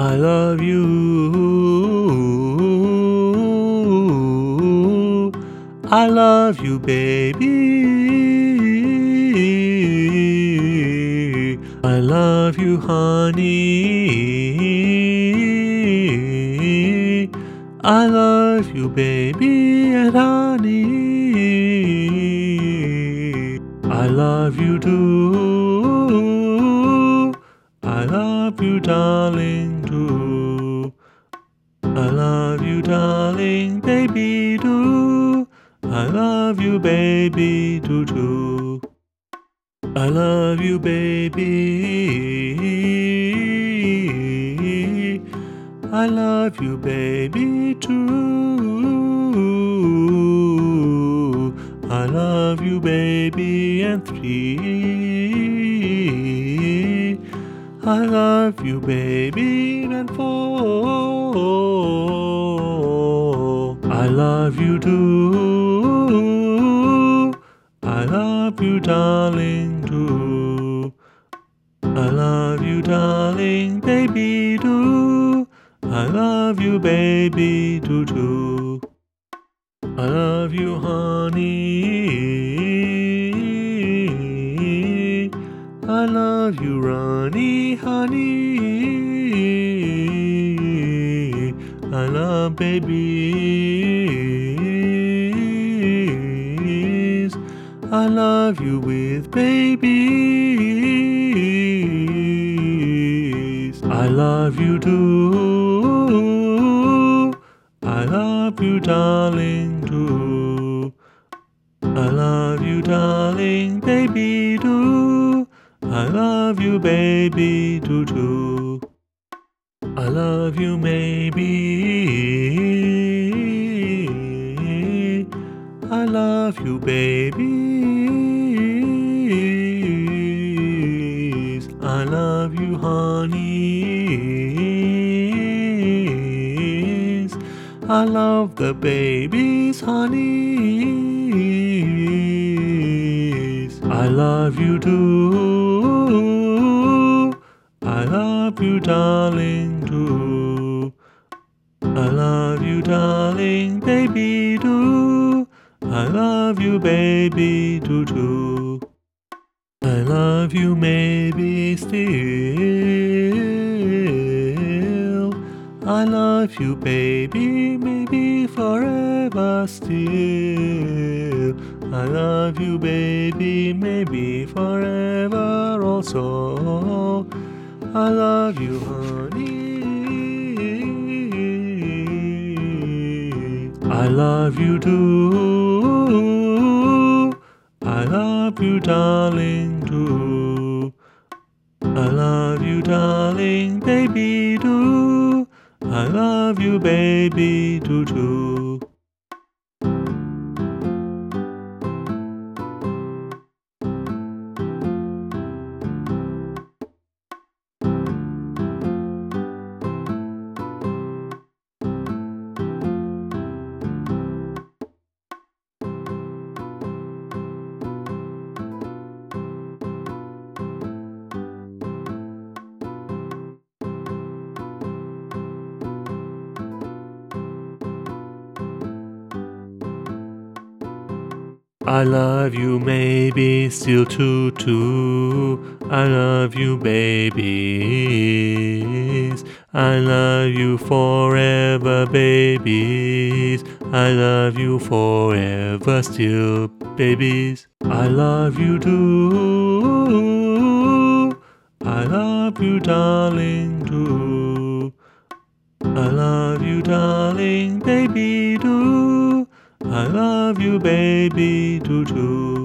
I love you. I love you, baby. I love you, honey. I love you, baby and honey. I love you too. You, darling, too. I love you, darling, baby, too. I love you, baby, too, too. I love you, baby. I love you, baby, too. I love you, baby, and three. I love you, baby, and four. I love you too. I love you, darling, too. I love you, darling, baby, too. I love you, baby, too, too. I love you, honey. Love you, Ronnie, honey. I love babies. I love you with babies. I love you too. I love you, darling, too. I love you, darling, baby, too. I love you, baby, too, too. I love you, maybe. I love you, babies. I love you, honeys. I love the babies, honeys. I love you too. I love you, darling, too. I love you, darling, baby, too. I love you, baby, too, too. I love you, maybe still. I love you, baby, maybe forever still. I love you, baby, maybe forever also. I love you, honey. I love you too. I love you, darling, too. I love you, darling, baby, too. I love you, baby, too, too. I love you, maybe still too, too. I love you, babies. I love you forever, babies. I love you forever, still, babies. I love you too. I love you, darling, too. I love you, darling, baby, too. I love you, baby, too, too.